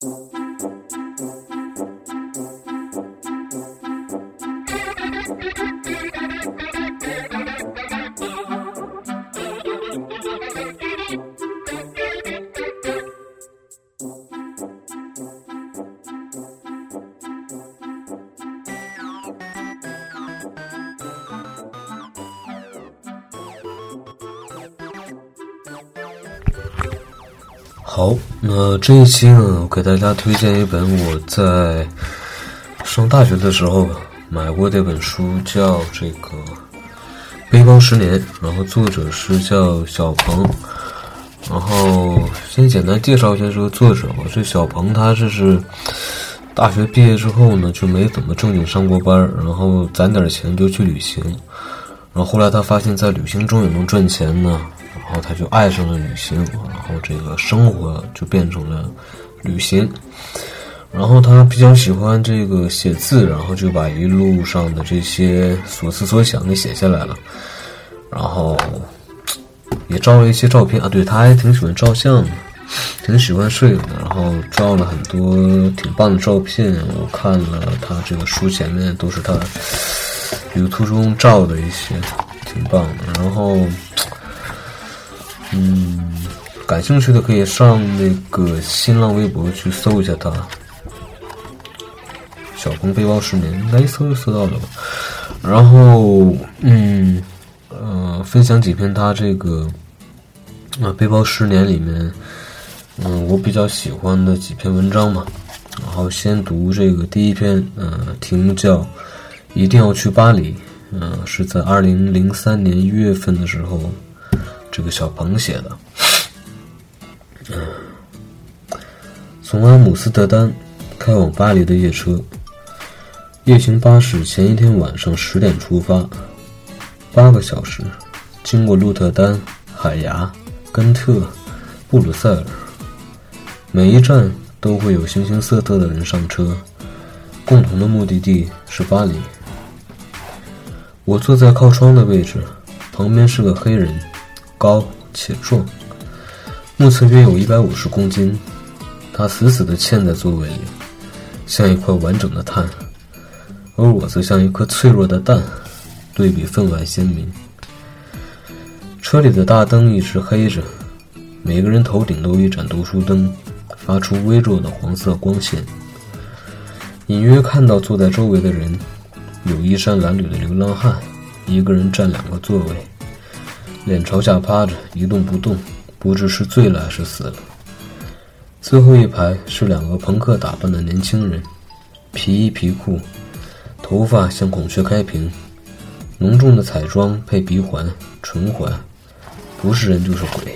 好，那这一期呢，我给大家推荐一本我在上大学的时候买过这本书，叫这个《背包十年》，然后作者是叫小鹏。然后先简单介绍一下这个作者吧。这小鹏他这是大学毕业之后呢，就没怎么正经上过班，然后攒点钱就去旅行。然后后来他发现，在旅行中也能赚钱呢。然后他就爱上了旅行，然后这个生活就变成了旅行。然后他比较喜欢这个写字，然后就把一路上的这些所思所想给写下来了。然后也照了一些照片啊，对他还挺喜欢照相的，挺喜欢摄影的。然后照了很多挺棒的照片，我看了他这个书前面都是他旅途中照的一些，挺棒的。然后。嗯，感兴趣的可以上那个新浪微博去搜一下他，小鹏背包十年，应该一搜就搜到了吧。然后，嗯，呃，分享几篇他这个啊背包十年里面，嗯，我比较喜欢的几篇文章嘛。然后先读这个第一篇，嗯，题目叫“一定要去巴黎”，嗯，是在二零零三年一月份的时候。这个小鹏写的，嗯，从阿姆斯特丹开往巴黎的夜车，夜行巴士前一天晚上十点出发，八个小时，经过鹿特丹、海牙、根特、布鲁塞尔，每一站都会有形形色色的人上车，共同的目的地是巴黎。我坐在靠窗的位置，旁边是个黑人。高且壮，目测约有一百五十公斤。他死死地嵌在座位里，像一块完整的碳，而我则像一颗脆弱的蛋，对比分外鲜明。车里的大灯一直黑着，每个人头顶都有一盏读书灯，发出微弱的黄色光线。隐约看到坐在周围的人，有衣衫褴褛的流浪汉，一个人占两个座位。脸朝下趴着，一动不动，不知是醉了还是死了。最后一排是两个朋克打扮的年轻人，皮衣皮裤，头发像孔雀开屏，浓重的彩妆配鼻环、唇环，不是人就是鬼。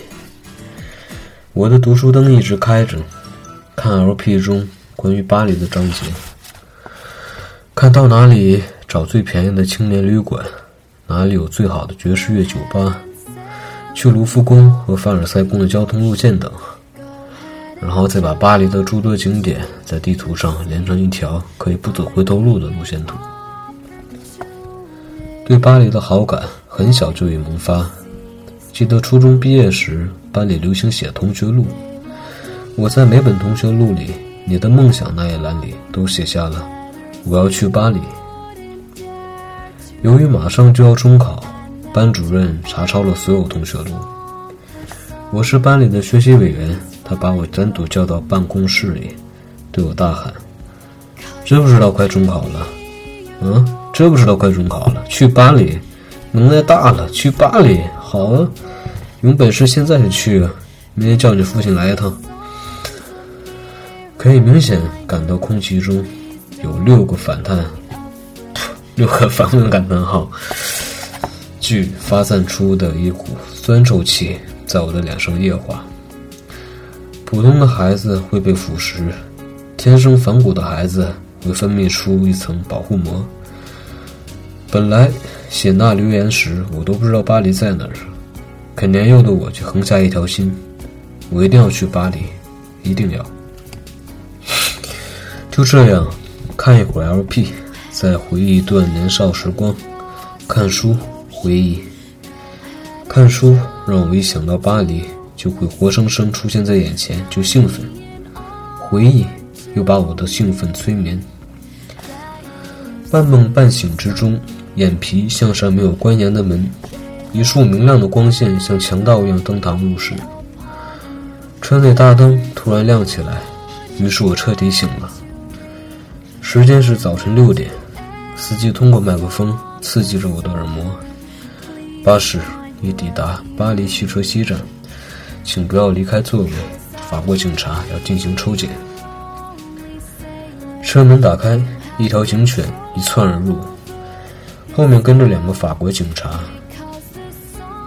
我的读书灯一直开着，看 LP 中关于巴黎的章节，看到哪里找最便宜的青年旅馆，哪里有最好的爵士乐酒吧。去卢浮宫和凡尔赛宫的交通路线等，然后再把巴黎的诸多景点在地图上连成一条可以不走回头路的路线图。对巴黎的好感很小就已萌发。记得初中毕业时，班里流行写同学录，我在每本同学录里，你的梦想那一栏里都写下了我要去巴黎。由于马上就要中考。班主任查抄了所有同学录。我是班里的学习委员，他把我单独叫到办公室里，对我大喊：“知不知道快中考了？嗯，知不知道快中考了？去巴黎，能耐大了，去巴黎，好啊！有本事现在就去，明天叫你父亲来一趟。”可以明显感到空气中有六个反叹，六个反问感叹号。剧发散出的一股酸臭气在我的脸上液化。普通的孩子会被腐蚀，天生反骨的孩子会分泌出一层保护膜。本来写那留言时，我都不知道巴黎在哪儿，可年幼的我却横下一条心：我一定要去巴黎，一定要。就这样，看一会儿 LP，再回忆一段年少时光，看书。回忆，看书让我一想到巴黎就会活生生出现在眼前就兴奋，回忆又把我的兴奋催眠。半梦半醒之中，眼皮向上没有关严的门，一束明亮的光线像强盗一样登堂入室。车内大灯突然亮起来，于是我彻底醒了。时间是早晨六点，司机通过麦克风刺激着我的耳膜。巴士已抵达巴黎汽车西站，请不要离开座位。法国警察要进行抽检。车门打开，一条警犬一窜而入，后面跟着两个法国警察。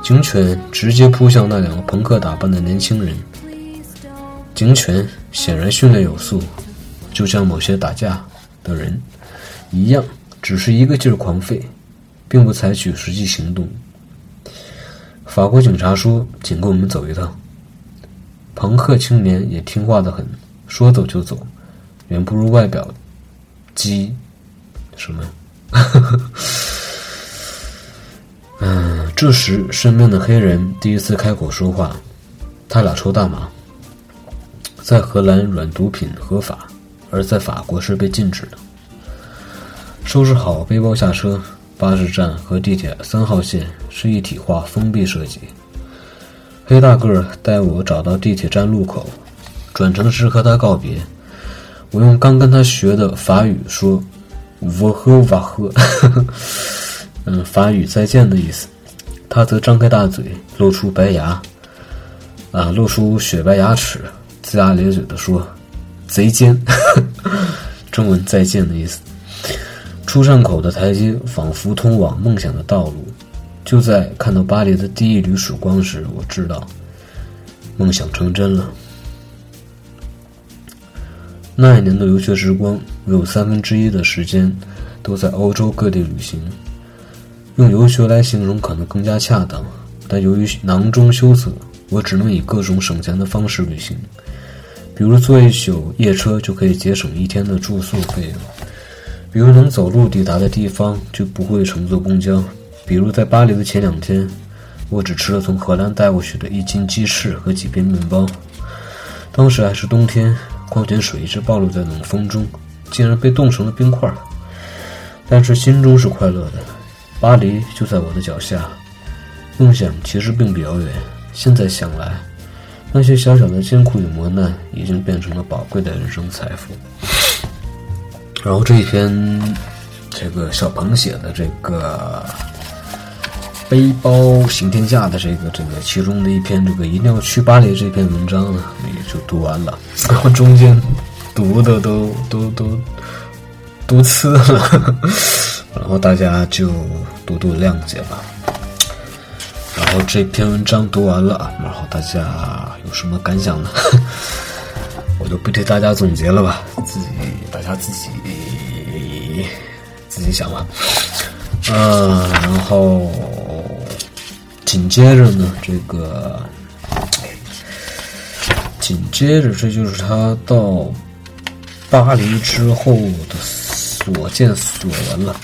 警犬直接扑向那两个朋克打扮的年轻人。警犬显然训练有素，就像某些打架的人一样，只是一个劲儿狂吠，并不采取实际行动。法国警察说：“请跟我们走一趟。”朋克青年也听话的很，说走就走，远不如外表鸡什么。嗯，这时身边的黑人第一次开口说话，他俩抽大麻。在荷兰，软毒品合法，而在法国是被禁止的。收拾好背包下车，巴士站和地铁三号线是一体化封闭设计。黑大个带我找到地铁站路口，转乘时和他告别。我用刚跟他学的法语说：“我喝瓦喝。”嗯，法语再见的意思。他则张开大嘴，露出白牙，啊，露出雪白牙齿。龇牙咧嘴的说：“贼尖。”中文“再见”的意思。出站口的台阶仿佛通往梦想的道路。就在看到巴黎的第一缕曙光时，我知道梦想成真了。那一年的留学时光，我有三分之一的时间都在欧洲各地旅行。用游学来形容可能更加恰当，但由于囊中羞涩，我只能以各种省钱的方式旅行。比如坐一宿夜车就可以节省一天的住宿费用，比如能走路抵达的地方就不会乘坐公交，比如在巴黎的前两天，我只吃了从荷兰带过去的一斤鸡翅和几片面包，当时还是冬天，矿泉水一直暴露在冷风中，竟然被冻成了冰块儿，但是心中是快乐的，巴黎就在我的脚下，梦想其实并不遥远，现在想来。那些小小的艰苦与磨难，已经变成了宝贵的人生财富。然后这一篇，这个小鹏写的这个背包行天下的这个这个其中的一篇，这个一定要去巴黎这篇文章呢，也就读完了。然后中间读的都都都读次了，然后大家就多多谅解吧。然后这篇文章读完了，然后大家有什么感想呢？我就不替大家总结了吧，自己大家自己自己想吧。嗯，然后紧接着呢，这个紧接着这就是他到巴黎之后的所见所闻了。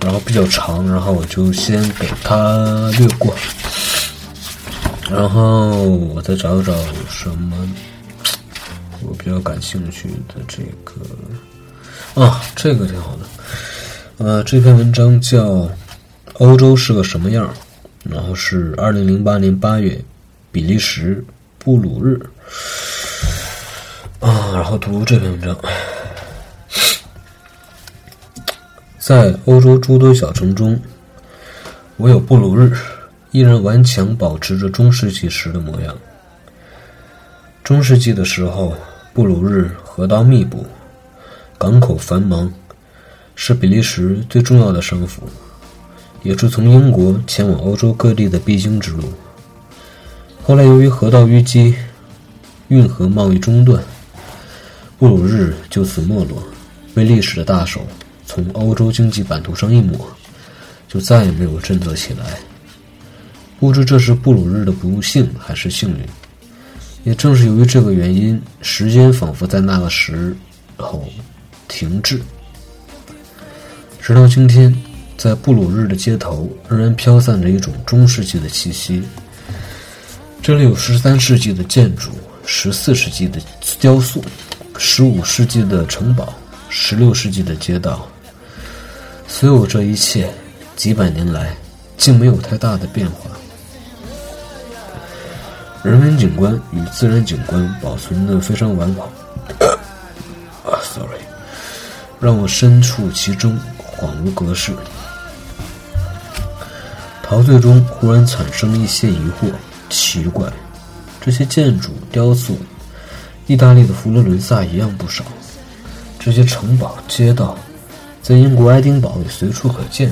然后比较长，然后我就先给它略过。然后我再找找什么我比较感兴趣的这个啊，这个挺好的。呃，这篇文章叫《欧洲是个什么样》，然后是二零零八年八月，比利时布鲁日啊，然后读这篇文章。在欧洲诸多小城中，唯有布鲁日依然顽强保持着中世纪时的模样。中世纪的时候，布鲁日河道密布，港口繁忙，是比利时最重要的商府，也是从英国前往欧洲各地的必经之路。后来由于河道淤积，运河贸易中断，布鲁日就此没落，被历史的大手。从欧洲经济版图上一抹，就再也没有振作起来。不知这是布鲁日的不幸还是幸运。也正是由于这个原因，时间仿佛在那个时候停滞。直到今天，在布鲁日的街头仍然飘散着一种中世纪的气息。这里有十三世纪的建筑，十四世纪的雕塑，十五世纪的城堡，十六世纪的街道，所有这一切，几百年来，竟没有太大的变化。人文景观与自然景观保存的非常完好。啊，sorry，让我身处其中，恍如隔世。陶醉中忽然产生一些疑惑，奇怪，这些建筑、雕塑，意大利的佛罗伦萨一样不少。这些城堡、街道，在英国爱丁堡也随处可见。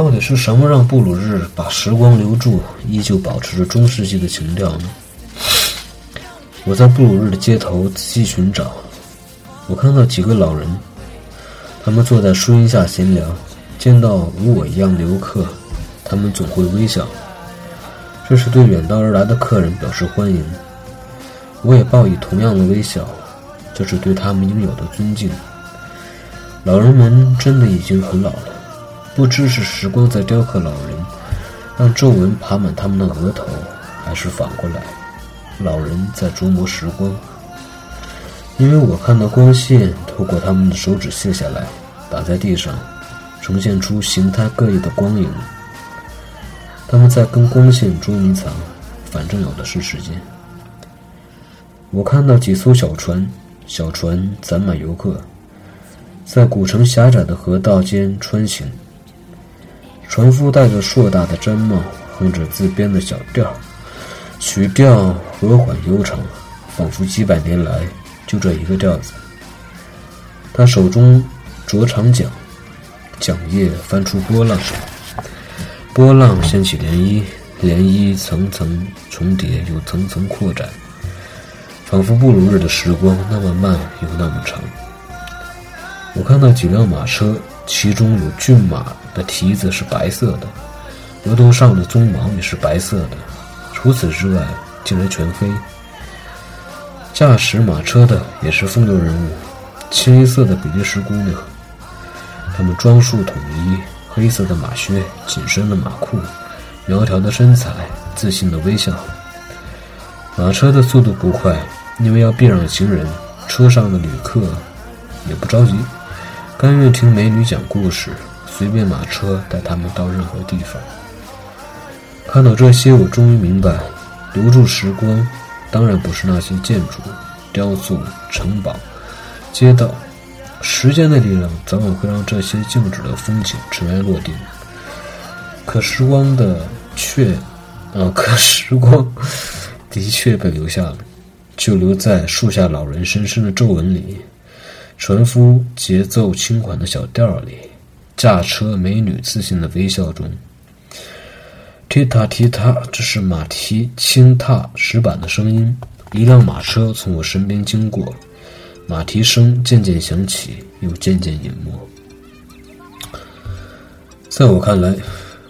到底是什么让布鲁日把时光留住，依旧保持着中世纪的情调呢？我在布鲁日的街头仔细寻找，我看到几个老人，他们坐在树荫下闲聊。见到如我一样的游客，他们总会微笑，这是对远道而来的客人表示欢迎。我也报以同样的微笑，这是对他们应有的尊敬。老人们真的已经很老了。不知是时光在雕刻老人，让皱纹爬满他们的额头，还是反过来，老人在琢磨时光。因为我看到光线透过他们的手指卸下来，打在地上，呈现出形态各异的光影。他们在跟光线捉迷藏，反正有的是时间。我看到几艘小船，小船载满游客，在古城狭窄的河道间穿行。船夫戴着硕大的毡帽，哼着自编的小调，曲调和缓悠长，仿佛几百年来就这一个调子。他手中着长桨，桨叶翻出波浪，波浪掀起涟漪，涟漪层层重叠又层层扩展，仿佛布鲁日的时光那么慢又那么长。我看到几辆马车。其中有骏马的蹄子是白色的，额头上的鬃毛也是白色的。除此之外，竟然全黑。驾驶马车的也是风流人物，清一色的比利时姑娘。她们装束统一，黑色的马靴，紧身的马裤，苗条的身材，自信的微笑。马车的速度不快，因为要避让行人。车上的旅客也不着急。甘愿听美女讲故事，随便马车带他们到任何地方。看到这些，我终于明白，留住时光，当然不是那些建筑、雕塑、城堡、街道。时间的力量早晚会让这些静止的风景尘埃落定。可时光的确，啊，可时光 的确被留下了，就留在树下老人深深的皱纹里。船夫节奏轻缓的小调里，驾车美女自信的微笑中，踢踏踢踏，这是马蹄轻踏石板的声音。一辆马车从我身边经过，马蹄声渐渐响起，又渐渐隐没。在我看来，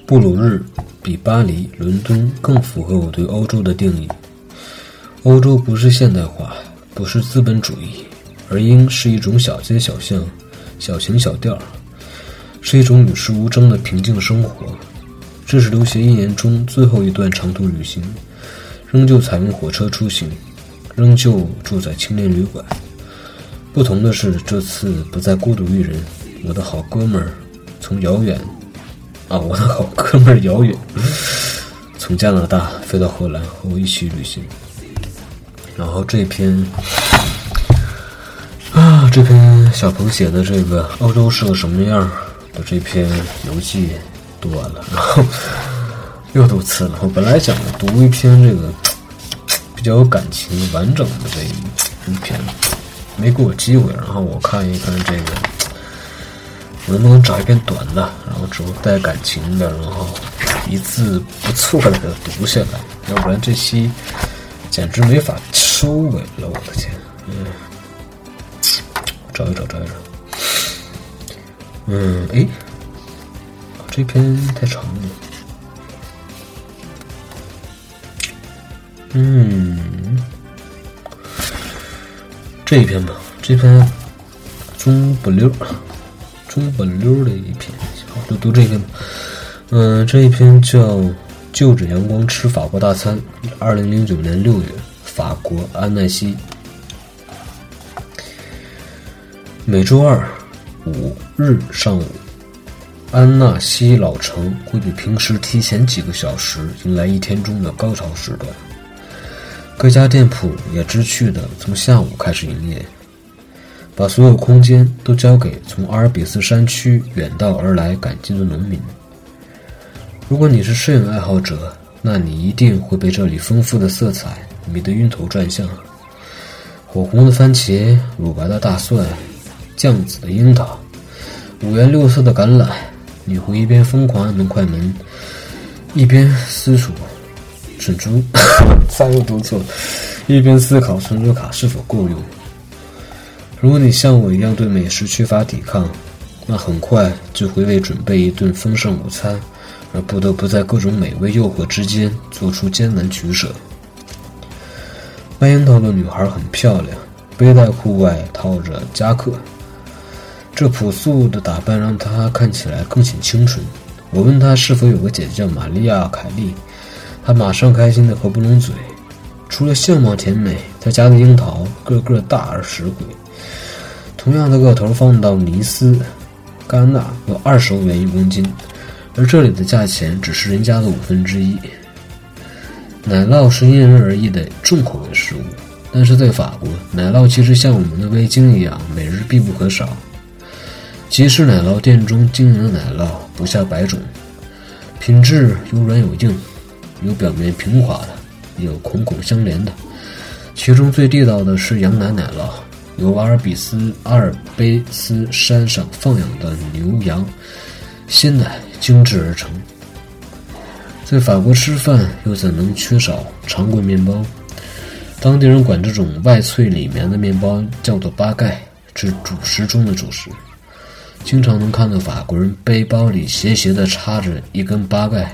布鲁日比巴黎、伦敦更符合我对欧洲的定义。欧洲不是现代化，不是资本主义。而应是一种小街小巷、小情小调，是一种与世无争的平静生活。这是留学一年中最后一段长途旅行，仍旧采用火车出行，仍旧住在青年旅馆。不同的是，这次不再孤独一人，我的好哥们儿从遥远啊，我的好哥们儿遥远从加拿大飞到荷兰和我一起旅行。然后这篇。这篇小鹏写的？这个欧洲是个什么样的？这篇游记读完了，然后又读次了。我本来想读一篇这个比较有感情、完整的？这一篇，没给我机会。然后我看一看这个，能不能找一篇短的，然后之后带感情的，然后一字不错的？给它读下来，要不然这期简直没法收尾了。我的？天，找一找，找一找。嗯，哎，这篇太长了。嗯，这一篇吧，这篇中不溜，中不溜的一篇，好，就读这篇吧。嗯，这一篇叫《就着阳光吃法国大餐》，二零零九年六月，法国安奈西。每周二五日上午，安纳西老城会比平时提前几个小时迎来一天中的高潮时段。各家店铺也知趣地从下午开始营业，把所有空间都交给从阿尔卑斯山区远道而来赶集的农民。如果你是摄影爱好者，那你一定会被这里丰富的色彩迷得晕头转向。火红的番茄，乳白的大蒜。酱紫的樱桃，五颜六色的橄榄，你会一边疯狂按动快门，一边思索存储，再又读错，一边思考存储卡是否够用。如果你像我一样对美食缺乏抵抗，那很快就会为准备一顿丰盛午餐而不得不在各种美味诱惑之间做出艰难取舍。卖樱桃的女孩很漂亮，背带裤外套着夹克。这朴素的打扮让她看起来更显清纯。我问她是否有个姐姐叫玛利亚·凯莉，她马上开心的合不拢嘴。除了相貌甜美，她家的樱桃个个大而实惠。同样的个头放到尼斯、戛纳要二十欧元一公斤，而这里的价钱只是人家的五分之一。奶酪是因人而异的重口味食物，但是在法国，奶酪其实像我们的味精一样，每日必不可少。集市奶酪店中经营的奶酪不下百种，品质有软有硬，有表面平滑的，有孔孔相连的。其中最地道的是羊奶奶酪，由阿尔卑斯阿尔卑斯山上放养的牛羊鲜奶精制而成。在法国吃饭又怎能缺少长棍面包？当地人管这种外脆里绵的面包叫做巴盖，是主食中的主食。经常能看到法国人背包里斜斜地插着一根八盖，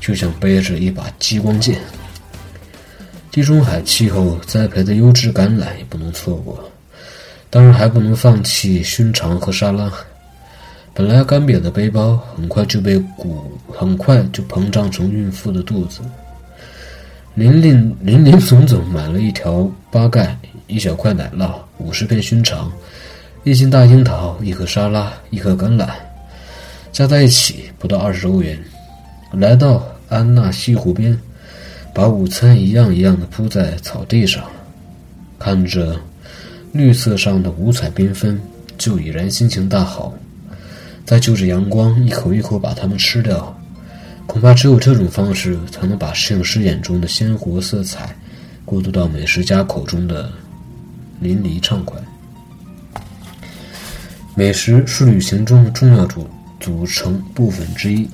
就像背着一把激光剑。地中海气候栽培的优质橄榄也不能错过，当然还不能放弃熏肠和沙拉。本来干瘪的背包很快就被鼓，很快就膨胀成孕妇的肚子。林林林林总总买了一条八盖，一小块奶酪，五十片熏肠。一斤大樱桃，一颗沙拉，一颗橄榄，加在一起不到二十欧元。来到安纳西湖边，把午餐一样一样的铺在草地上，看着绿色上的五彩缤纷，就已然心情大好。再就着阳光，一口一口把它们吃掉，恐怕只有这种方式，才能把摄影师眼中的鲜活色彩，过渡到美食家口中的淋漓畅快。美食是旅行中的重要组组成部分之一。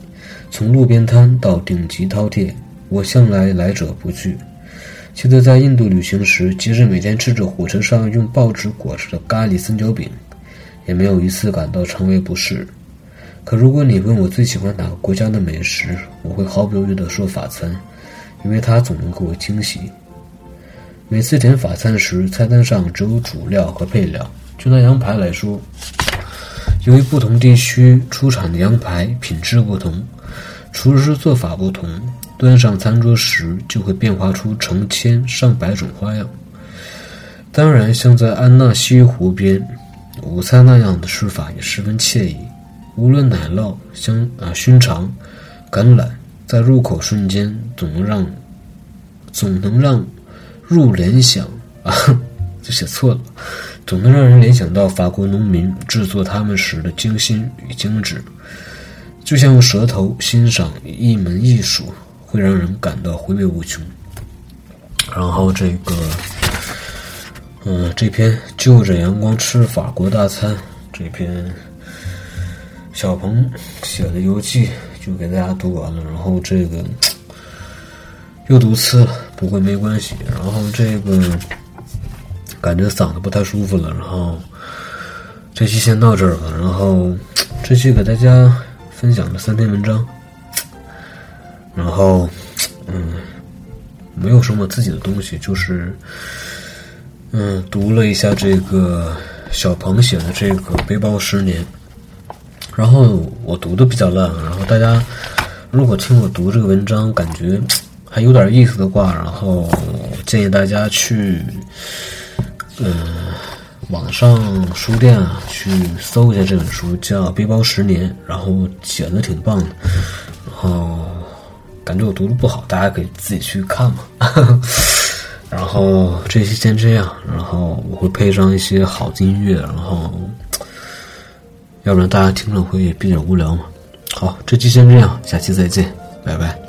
从路边摊到顶级饕餮，我向来来者不拒。记得在印度旅行时，即使每天吃着火车上用报纸裹着的咖喱三角饼，也没有一次感到肠胃不适。可如果你问我最喜欢哪个国家的美食，我会毫不犹豫地说法餐，因为它总能给我惊喜。每次点法餐时，菜单上只有主料和配料。就拿羊排来说。由于不同地区出产的羊排品质不同，厨师做法不同，端上餐桌时就会变化出成千上百种花样。当然，像在安纳西湖边午餐那样的吃法也十分惬意。无论奶酪、香啊熏肠、橄榄，在入口瞬间总能让总能让入联想啊，就写错了。总能让人联想到法国农民制作它们时的精心与精致，就像用舌头欣赏一门艺术，会让人感到回味无穷。然后这个，嗯，这篇就着阳光吃法国大餐，这篇小鹏写的游记就给大家读完了。然后这个 又读次了，不过没关系。然后这个。感觉嗓子不太舒服了，然后这期先到这儿吧。然后这期给大家分享了三篇文章，然后嗯，没有什么自己的东西，就是嗯，读了一下这个小鹏写的这个《背包十年》，然后我读的比较烂，然后大家如果听我读这个文章感觉还有点意思的话，然后建议大家去。嗯，网上书店啊去搜一下这本书，叫《背包十年》，然后写的挺棒的，然后感觉我读的不好，大家可以自己去看嘛。然后这期先这样，然后我会配上一些好的音乐，然后要不然大家听了会比较无聊嘛。好，这期先这样，下期再见，拜拜。